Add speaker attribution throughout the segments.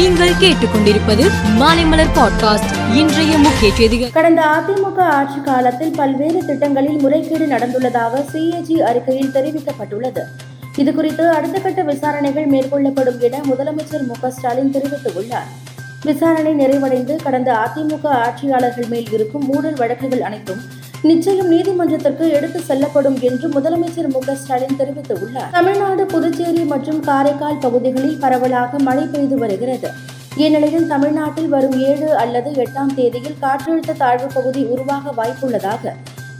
Speaker 1: நீங்கள் கேட்டுக்கொண்டிருப்பது மாலைமலர் பாட்காஸ்ட் இன்றைய முக்கிய செய்திகள் கடந்த அதிமுக ஆட்சி காலத்தில் பல்வேறு திட்டங்களில் முறைகேடு நடந்துள்ளதாக சிஏஜி அறிக்கையில் தெரிவிக்கப்பட்டுள்ளது இதுகுறித்து அடுத்த கட்ட விசாரணைகள் மேற்கொள்ளப்படும் என முதலமைச்சர் மு ஸ்டாலின் தெரிவித்துள்ளார் விசாரணை நிறைவடைந்து கடந்த அதிமுக ஆட்சியாளர்கள் மேல் இருக்கும் ஊழல் வழக்குகள் அனைத்தும் நிச்சயம் நீதிமன்றத்திற்கு எடுத்து செல்லப்படும் என்று முதலமைச்சர் மு ஸ்டாலின் தெரிவித்துள்ளார் தமிழ்நாடு புதுச்சேரி மற்றும் காரைக்கால் பகுதிகளில் பரவலாக மழை பெய்து வருகிறது இந்நிலையில் தமிழ்நாட்டில் வரும் ஏழு அல்லது எட்டாம் தேதியில் காற்றழுத்த தாழ்வு பகுதி உருவாக வாய்ப்புள்ளதாக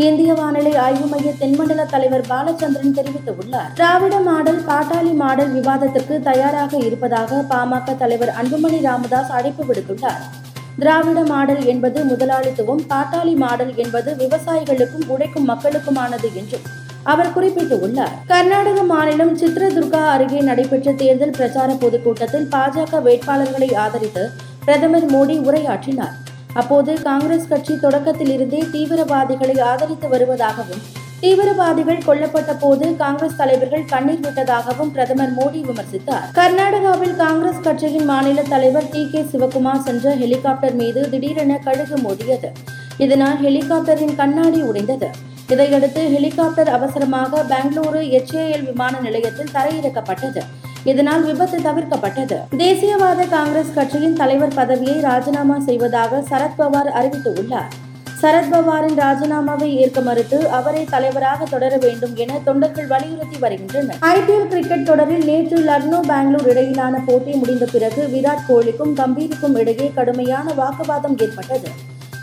Speaker 1: இந்திய வானிலை ஆய்வு மைய தென்மண்டல தலைவர் பாலச்சந்திரன் தெரிவித்துள்ளார் திராவிட மாடல் பாட்டாளி மாடல் விவாதத்திற்கு தயாராக இருப்பதாக பாமக தலைவர் அன்புமணி ராமதாஸ் அழைப்பு விடுத்துள்ளார் திராவிட மாடல் என்பது முதலாளித்துவம் பாட்டாளி மாடல் என்பது விவசாயிகளுக்கும் உடைக்கும் மக்களுக்குமானது என்றும் அவர் குறிப்பிட்டுள்ளார் கர்நாடக மாநிலம் சித்ரதுர்கா அருகே நடைபெற்ற தேர்தல் பிரச்சார பொதுக்கூட்டத்தில் பாஜக வேட்பாளர்களை ஆதரித்து பிரதமர் மோடி உரையாற்றினார் அப்போது காங்கிரஸ் கட்சி தொடக்கத்திலிருந்தே தீவிரவாதிகளை ஆதரித்து வருவதாகவும் தீவிரவாதிகள் கொல்லப்பட்ட போது காங்கிரஸ் தலைவர்கள் கண்ணீர் விட்டதாகவும் பிரதமர் மோடி விமர்சித்தார் கர்நாடகாவில் காங்கிரஸ் கட்சியின் மாநில தலைவர் டி கே சிவகுமார் சென்ற ஹெலிகாப்டர் மீது திடீரென கழுகு மோதியது இதனால் ஹெலிகாப்டரின் கண்ணாடி உடைந்தது இதையடுத்து ஹெலிகாப்டர் அவசரமாக பெங்களூரு எச்ஏஎல் விமான நிலையத்தில் தரையிறக்கப்பட்டது இதனால் விபத்து தவிர்க்கப்பட்டது தேசியவாத காங்கிரஸ் கட்சியின் தலைவர் பதவியை ராஜினாமா செய்வதாக சரத்பவார் அறிவித்துள்ளார் சரத்பவாரின் ராஜினாமாவை ஏற்க மறுத்து அவரை தலைவராக தொடர வேண்டும் என தொண்டர்கள் வலியுறுத்தி வருகின்றனர் ஐபிஎல் கிரிக்கெட் தொடரில் நேற்று லக்னோ பெங்களூர் இடையிலான போட்டி முடிந்த பிறகு விராட் கோலிக்கும் கம்பீருக்கும் இடையே கடுமையான வாக்குவாதம் ஏற்பட்டது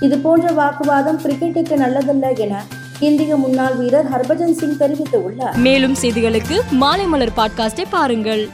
Speaker 1: இதுபோன்ற வாக்குவாதம் கிரிக்கெட்டுக்கு நல்லதல்ல என இந்திய முன்னாள் வீரர் ஹர்பஜன் சிங் தெரிவித்துள்ளார்
Speaker 2: மேலும் செய்திகளுக்கு மாலை மலர் பாட்காஸ்டை பாருங்கள்